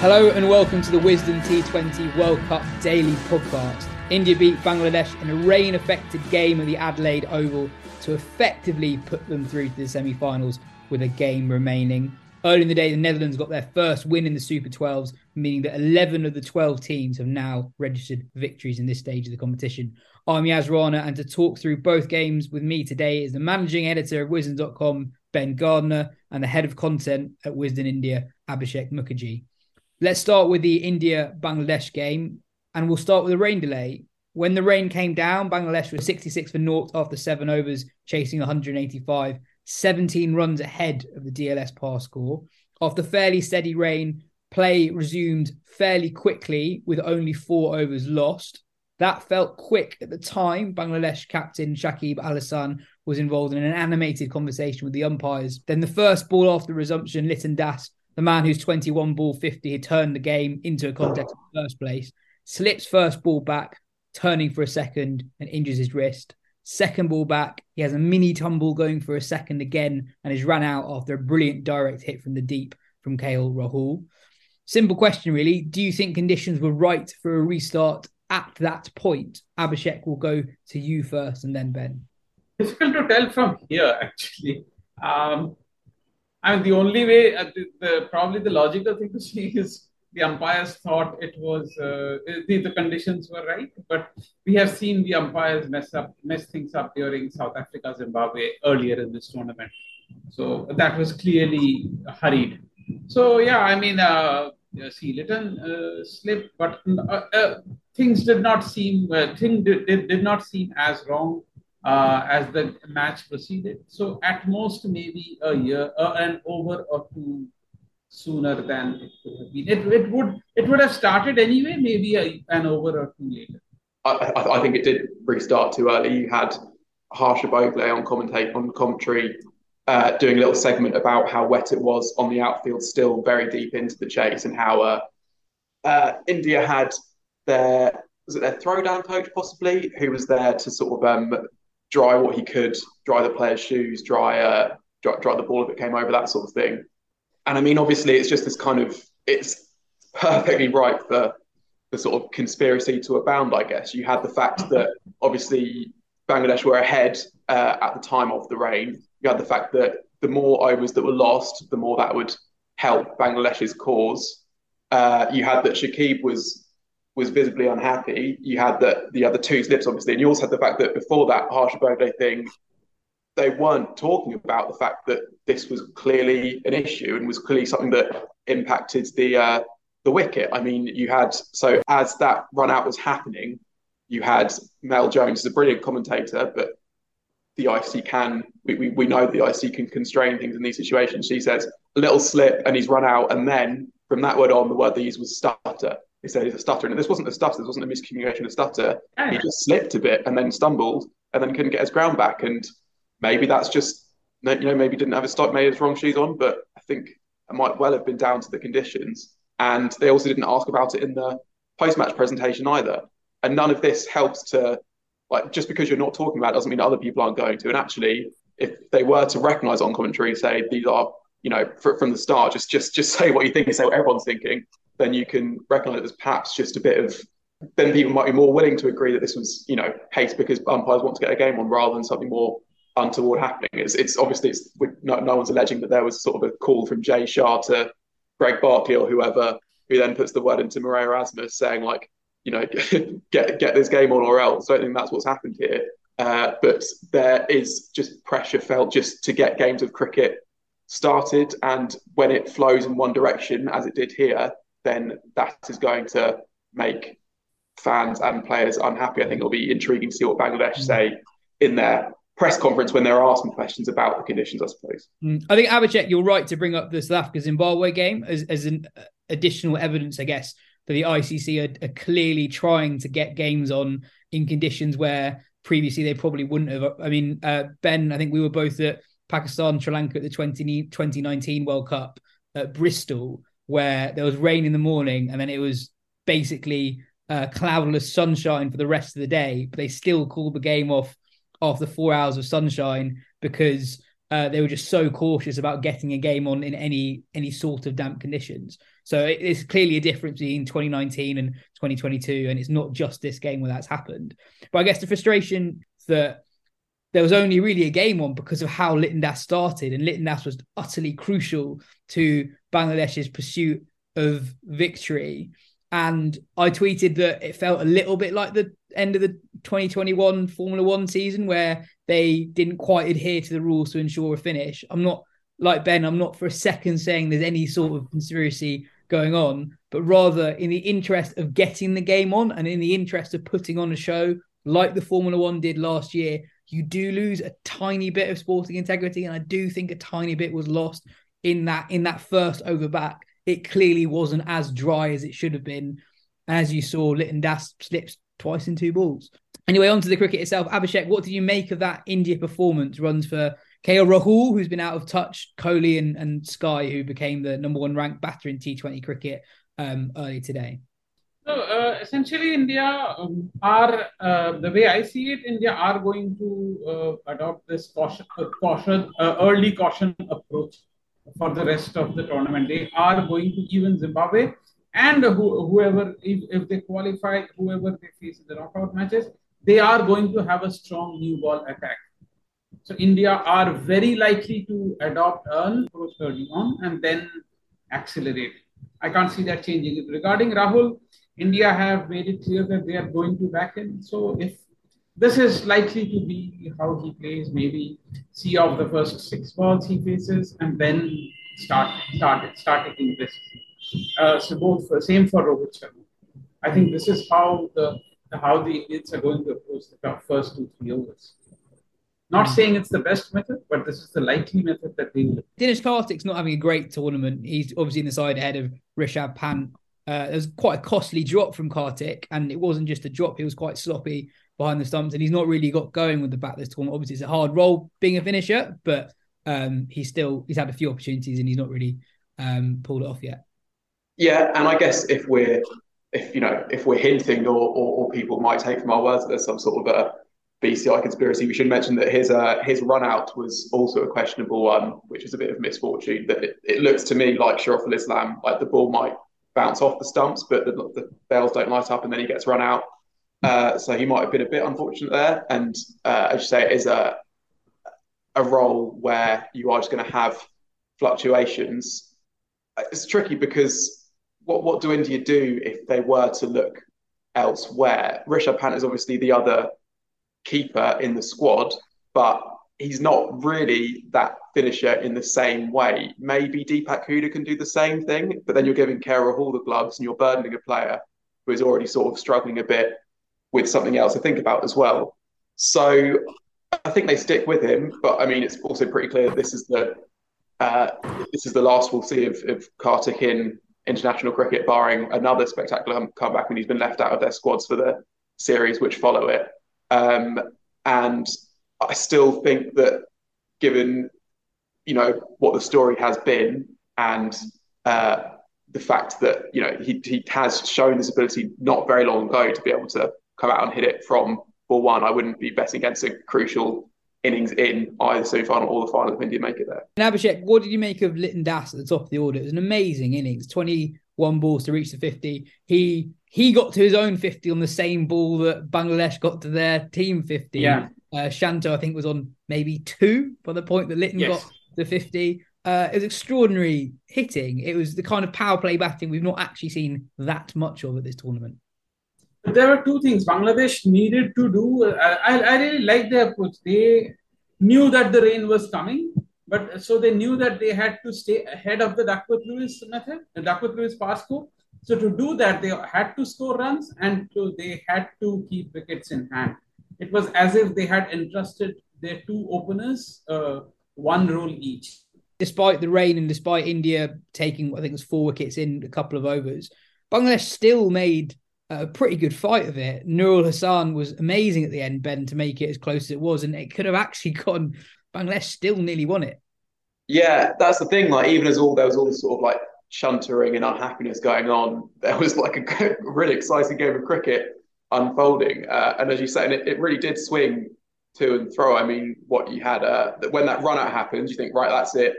Hello and welcome to the Wisden T20 World Cup Daily Podcast. India beat Bangladesh in a rain affected game at the Adelaide Oval to effectively put them through to the semi finals with a game remaining. Early in the day, the Netherlands got their first win in the Super 12s, meaning that 11 of the 12 teams have now registered victories in this stage of the competition. I'm Yas Rana, and to talk through both games with me today is the managing editor of Wisden.com, Ben Gardner, and the head of content at Wisden India, Abhishek Mukherjee. Let's start with the India Bangladesh game, and we'll start with the rain delay. When the rain came down, Bangladesh was 66 for naught after seven overs, chasing 185, 17 runs ahead of the DLS par score. After fairly steady rain, play resumed fairly quickly with only four overs lost. That felt quick at the time. Bangladesh captain Shakib Al was involved in an animated conversation with the umpires. Then the first ball after resumption, Liton Das the man who's 21 ball 50 had turned the game into a contest in the first place, slips first ball back, turning for a second and injures his wrist. Second ball back, he has a mini tumble going for a second again and is run out after a brilliant direct hit from the deep from KL Rahul. Simple question, really. Do you think conditions were right for a restart at that point? Abhishek will go to you first and then Ben. Difficult to tell from here, actually. Um, I mean, the only way, uh, the, the, probably the logical thing to see is the umpires thought it was uh, the, the conditions were right, but we have seen the umpires mess up, mess things up during South Africa, Zimbabwe earlier in this tournament. So that was clearly hurried. So yeah, I mean, uh, see, Liton uh, slipped, but uh, uh, things did not seem uh, thing did, did, did not seem as wrong uh, as the match proceeded. So at most maybe a year, uh, an over or two sooner than it could have been. It, it would it would have started anyway, maybe a, an over or two later. I, I, think it did restart too early. You had Harsha Bhogle on commentate on commentary, uh, doing a little segment about how wet it was on the outfield, still very deep into the chase, and how uh, uh, India had their was it their throwdown coach possibly who was there to sort of um, dry what he could, dry the player's shoes, dry, uh, dry, dry the ball if it came over, that sort of thing. And I mean, obviously, it's just this kind of it's perfectly right for the sort of conspiracy to abound. I guess you had the fact that obviously Bangladesh were ahead uh, at the time of the rain. You had the fact that the more overs that were lost, the more that would help Bangladesh's cause. Uh, you had that Shakib was was visibly unhappy. You had the the other two slips, obviously, and you also had the fact that before that Harsha Birthday thing, they weren't talking about the fact that this was clearly an issue and was clearly something that impacted the uh, the wicket. I mean, you had so as that run out was happening, you had Mel Jones, a brilliant commentator, but the IC can we, we, we know the IC can constrain things in these situations. She says a little slip and he's run out, and then from that word on, the word they used was stutter he said he's a stutter. And this wasn't a stutter, this wasn't a miscommunication, a stutter. Oh. He just slipped a bit and then stumbled and then couldn't get his ground back. And maybe that's just, you know, maybe didn't have his start, made his wrong shoes on. But I think it might well have been down to the conditions. And they also didn't ask about it in the post match presentation either. And none of this helps to, like, just because you're not talking about it doesn't mean other people aren't going to. And actually, if they were to recognize on commentary, say these are, you know, for, from the start, just just just say what you think and say what everyone's thinking, then you can recognize there's perhaps just a bit of then people might be more willing to agree that this was, you know, hate because umpires want to get a game on rather than something more untoward happening. It's, it's obviously it's, no, no one's alleging that there was sort of a call from Jay Shah to Greg Barclay or whoever, who then puts the word into Marais Erasmus saying like, you know, get get this game on or else. I don't think that's what's happened here. Uh, but there is just pressure felt just to get games of cricket started, and when it flows in one direction, as it did here, then that is going to make fans and players unhappy. I think it'll be intriguing to see what Bangladesh mm. say in their press conference when they're asked some questions about the conditions, I suppose. Mm. I think Abhishek, you're right to bring up the South Africa Zimbabwe game as, as an additional evidence, I guess, that the ICC are, are, clearly trying to get games on in conditions where previously they probably wouldn't have. I mean, uh, Ben, I think we were both at Pakistan, Sri Lanka at the 20, 2019 World Cup at Bristol, where there was rain in the morning and then it was basically uh, cloudless sunshine for the rest of the day. But they still called the game off after four hours of sunshine because uh, they were just so cautious about getting a game on in any any sort of damp conditions. So it's clearly a difference between 2019 and 2022, and it's not just this game where that's happened. But I guess the frustration that there was only really a game on because of how Liton Das started, and Liton Das was utterly crucial to Bangladesh's pursuit of victory. And I tweeted that it felt a little bit like the end of the 2021 Formula One season where they didn't quite adhere to the rules to ensure a finish. I'm not like Ben, I'm not for a second saying there's any sort of conspiracy going on, but rather in the interest of getting the game on and in the interest of putting on a show like the Formula One did last year, you do lose a tiny bit of sporting integrity. And I do think a tiny bit was lost in that in that first over back. It clearly wasn't as dry as it should have been. As you saw, Liton Das slips twice in two balls. Anyway, on to the cricket itself. Abhishek, what did you make of that India performance? Runs for KL Rahul, who's been out of touch, Kohli and, and Sky, who became the number one ranked batter in T20 cricket um, earlier today. So uh, essentially, India um, are uh, the way I see it. India are going to uh, adopt this caution, uh, caution uh, early caution approach for the rest of the tournament. They are going to even Zimbabwe and who, whoever, if, if they qualify, whoever they face in the knockout matches, they are going to have a strong new ball attack. So India are very likely to adopt early approach early on and then accelerate. I can't see that changing. Regarding Rahul, India have made it clear that they are going to back him. So if this is likely to be how he plays, maybe see off the first six balls he faces and then start start start taking risks. Uh, so both for, same for Rohit Sharma. I think this is how the how the Indians are going to approach the first two three overs. Not hmm. saying it's the best method, but this is the likely method that they will. Dinesh Karthik's not having a great tournament. He's obviously in the side ahead of Rishabh Pant. Uh, it was quite a costly drop from Karthik, and it wasn't just a drop. He was quite sloppy behind the stumps, and he's not really got going with the bat this tournament. Obviously, it's a hard role being a finisher, but um, he's still he's had a few opportunities and he's not really um, pulled it off yet. Yeah, and I guess if we're if you know if we're hinting or, or, or people might take from our words that there's some sort of a BCCI conspiracy, we should mention that his uh, his run out was also a questionable one, which is a bit of misfortune. That it, it looks to me like Shoriful Islam, like the ball might bounce off the stumps, but the, the bells don't light up, and then he gets run out. Uh, so he might have been a bit unfortunate there. And uh, as you say, it is a a role where you are just going to have fluctuations. It's tricky because what what do India do if they were to look elsewhere? Rishabh Pant is obviously the other keeper in the squad, but he's not really that finisher in the same way. Maybe Deepak Hooda can do the same thing, but then you're giving KL Rahul the gloves and you're burdening a player who is already sort of struggling a bit with something else to think about as well. So I think they stick with him, but I mean it's also pretty clear this is the uh, this is the last we'll see of, of Karthik in international cricket, barring another spectacular comeback when he's been left out of their squads for the series which follow it. Um, and I still think that, given you know what the story has been, and uh, the fact that you know he he has shown this ability not very long ago to be able to come out and hit it from ball one, I wouldn't be betting against a crucial innings in either semi-final or the final if India make it there. And Abhishek, what did you make of Liton Das at the top of the order? It was an amazing innings, 21 balls to reach the 50. He he got to his own 50 on the same ball that Bangladesh got to their team 50. Yeah. Uh, Shanto, I think, was on maybe two by the point that Liton Yes. got the 50. Uh, it was extraordinary hitting. It was the kind of power play batting we've not actually seen that much of at this tournament. there were two things Bangladesh needed to do. I, I, I really like their approach. They knew that the rain was coming, but so they knew that they had to stay ahead of the Duckworth Lewis method, the Duckworth Lewis pass score. So to do that, they had to score runs and to, they had to keep wickets in hand. It was as if they had entrusted their two openers uh, one role each. despite the rain and despite India taking, I think it was four wickets in a couple of overs, Bangladesh still made a pretty good fight of it. Nurul Hasan was amazing at the end, Ben, to make it as close as it was, and it could have actually gone. Bangladesh still nearly won it. Yeah, that's the thing. Like even as all there was all this sort of like shuntering and unhappiness going on, there was like a really exciting game of cricket unfolding. Uh, and as you say, and it, it really did swing to and fro. I mean, what you had uh, when that run out happens, you think, right, that's it.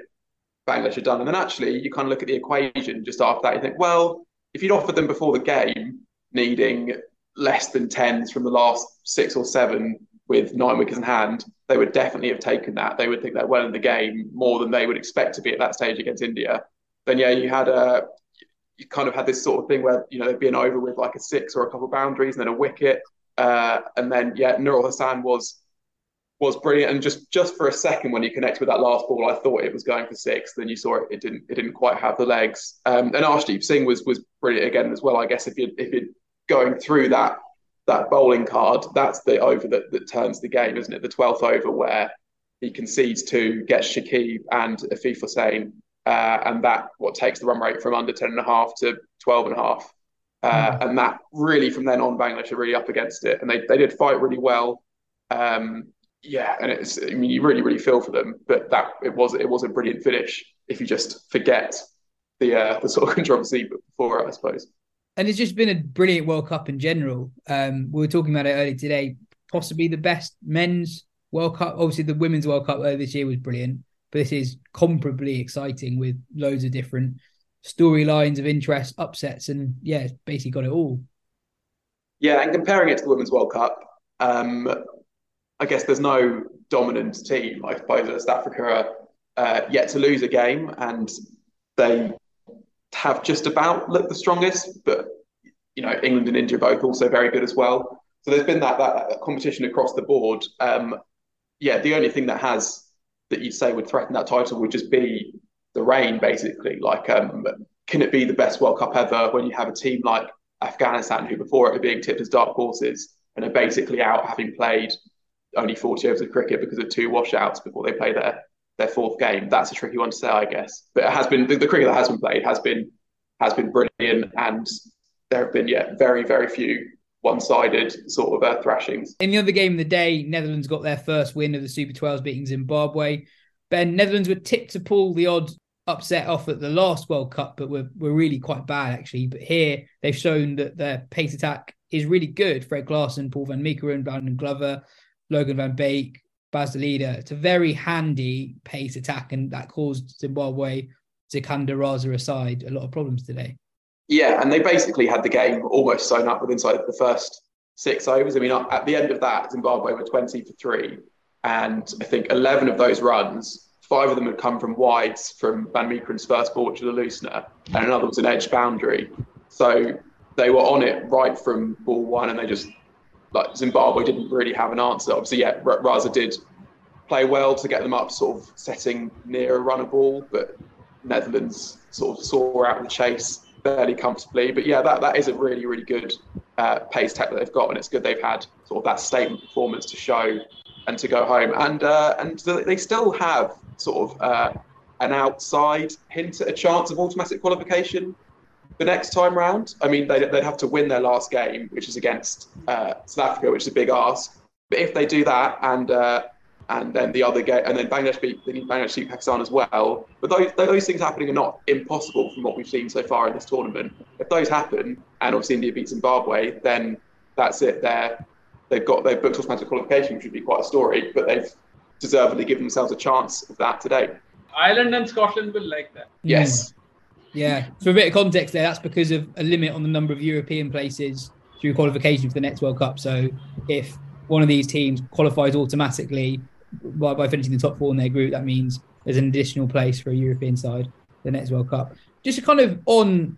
Bangladesh are done. And then actually, you kind of look at the equation just after that. You think, well, if you'd offered them before the game, needing less than tens from the last six or seven with nine wickets in hand, they would definitely have taken that. They would think they're well in the game more than they would expect to be at that stage against India. Then yeah, you had a you kind of had this sort of thing where you know they'd been over with like a six or a couple boundaries and then a wicket, uh, and then yeah, Nurul Hasan was was brilliant. And just just for a second when he connected with that last ball, I thought it was going for six. Then you saw it; it didn't. It didn't quite have the legs. Um, and Arshdeep Singh was was brilliant again as well. I guess if you if you're going through that that bowling card, that's the over that, that turns the game, isn't it? The twelfth over where he concedes two, gets Shakib and Afif Hossain, uh, and that what takes the run rate from under ten and a half to twelve and a half. Uh, and that really, from then on, Bangladesh are really up against it, and they, they did fight really well. Um, yeah, and it's I mean you really really feel for them, but that it was it was a brilliant finish. If you just forget the uh, the sort of controversy before it, I suppose. And it's just been a brilliant World Cup in general. Um, we were talking about it earlier today. Possibly the best men's World Cup. Obviously, the women's World Cup earlier this year was brilliant, but this is comparably exciting with loads of different storylines of interest, upsets, and yeah, it's basically got it all. Yeah, and comparing it to the Women's World Cup, um, I guess there's no dominant team. I suppose South Africa are uh, yet to lose a game, and they have just about looked the strongest. But you know, England and India both also very good as well. So there's been that that, that competition across the board. Um, yeah, the only thing that has that you'd say would threaten that title would just be the rain, basically. Like, um, can it be the best World Cup ever when you have a team like Afghanistan, who before it were being tipped as dark horses and are basically out having played only 40 overs of cricket because of two washouts before they play their their fourth game. That's a tricky one to say, I guess. But it has been the, the cricket that has been played has been has been brilliant, and there have been yeah very very few one-sided sort of uh, thrashings. In the other game of the day, Netherlands got their first win of the Super 12s, beating Zimbabwe. Ben, Netherlands were tipped to pull the odd upset off at the last World Cup, but were, were really quite bad actually. But here they've shown that their pace attack is really good. Fred Klaassen, Paul van Meekeren, Brandon Glover, Logan van Beek, Bas de Leede. It's a very handy pace attack, and that caused Zimbabwe, Sikandar Raza aside, a lot of problems today. Yeah, and they basically had the game almost sewn up with inside the first six overs. I mean, at the end of that, Zimbabwe were 20 for three. And I think 11 of those runs, five of them had come from wides from Van Meekeren's first ball, which was a loosener, and another was an edge boundary. So they were on it right from ball one, and they just, like, Zimbabwe didn't really have an answer. Obviously, yeah, Raza did play well to get them up, sort of setting near a runner ball, but Netherlands sort of saw out the chase fairly comfortably. But yeah, that, that is a really, really good uh, pace tech that they've got, and it's good they've had sort of that statement performance to show and to go home. And uh, and they still have sort of uh, an outside hint at a chance of automatic qualification. the next time round. I mean, they'd, they'd have to win their last game, which is against uh, South Africa, which is a big ask. But if they do that and uh, and then the other game, and then Bangladesh beat Bangladesh beat Pakistan as well. But those those things happening are not impossible from what we've seen so far in this tournament. If those happen, and obviously India beat Zimbabwe, then that's it. They're they've got they've booked automatic qualification, which would be quite a story. But they've deservedly given themselves a chance of that today. Ireland and Scotland will like that. Mm. Yes. Yeah. For a bit of context there, that's because of a limit on the number of European places through qualification for the next World Cup. So if one of these teams qualifies automatically by, by finishing the top four in their group, that means there's an additional place for a European side the next World Cup. Just kind of on,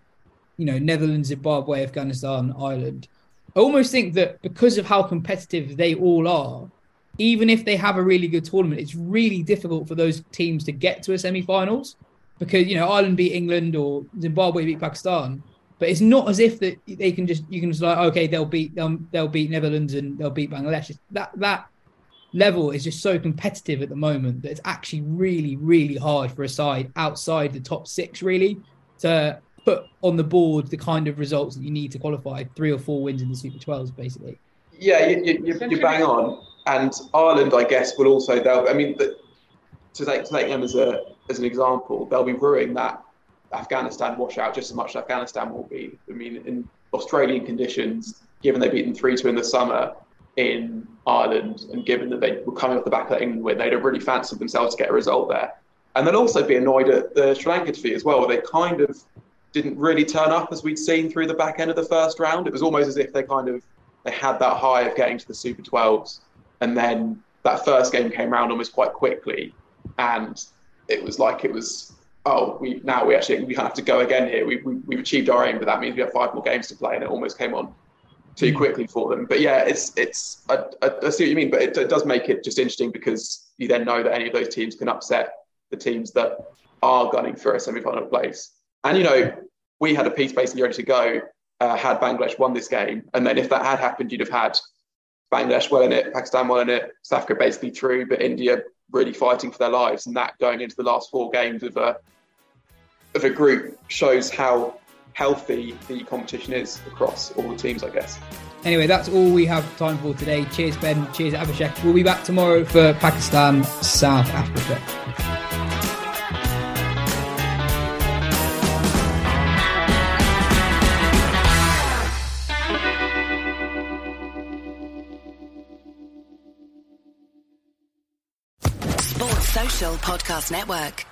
you know, Netherlands, Zimbabwe, Afghanistan, Ireland. I almost think that because of how competitive they all are, even if they have a really good tournament, it's really difficult for those teams to get to a semi-finals because you know Ireland beat England or Zimbabwe beat Pakistan, but it's not as if that they can just you can just like okay they'll beat they'll, they'll beat Netherlands and they'll beat Bangladesh. That that level is just so competitive at the moment that it's actually really really hard for a side outside the top six really to put on the board the kind of results that you need to qualify three or four wins in the Super 12s basically. Yeah, you, you, you, are bang on. And Ireland, I guess, will also. They'll. I mean, the, to take to take them as a as an example, they'll be ruining that Afghanistan washout just as much as Afghanistan will be. I mean, in Australian conditions, given they beat them 3 2 in the summer in Ireland, and given that they were coming off the back of that England win, they'd have really fancied themselves to get a result there. And they'll also be annoyed at the Sri Lanka defeat as well, they kind of didn't really turn up as we'd seen through the back end of the first round. It was almost as if they kind of they had that high of getting to the Super 12s, and then that first game came around almost quite quickly, and it was like it was oh we now we actually we have to go again here. We, we we've achieved our aim but that means we have five more games to play. And it almost came on too quickly for them. But yeah it's it's I, I, I see what you mean but it, it, does make it just interesting because you then know that any of those teams can upset the teams that are gunning for a semi-final place. And you know we had a piece basically ready to go uh, had Bangladesh won this game. And then if that had happened you'd have had Bangladesh well in it Pakistan well in it South Africa basically through but India really fighting for their lives, and that going into the last four games of a of a group shows how healthy the competition is across all the teams, I guess. Anyway, that's all we have time for today. Cheers, Ben. Cheers, Abhishek. We'll be back tomorrow for Pakistan, South Africa. Sports Social Podcast Network.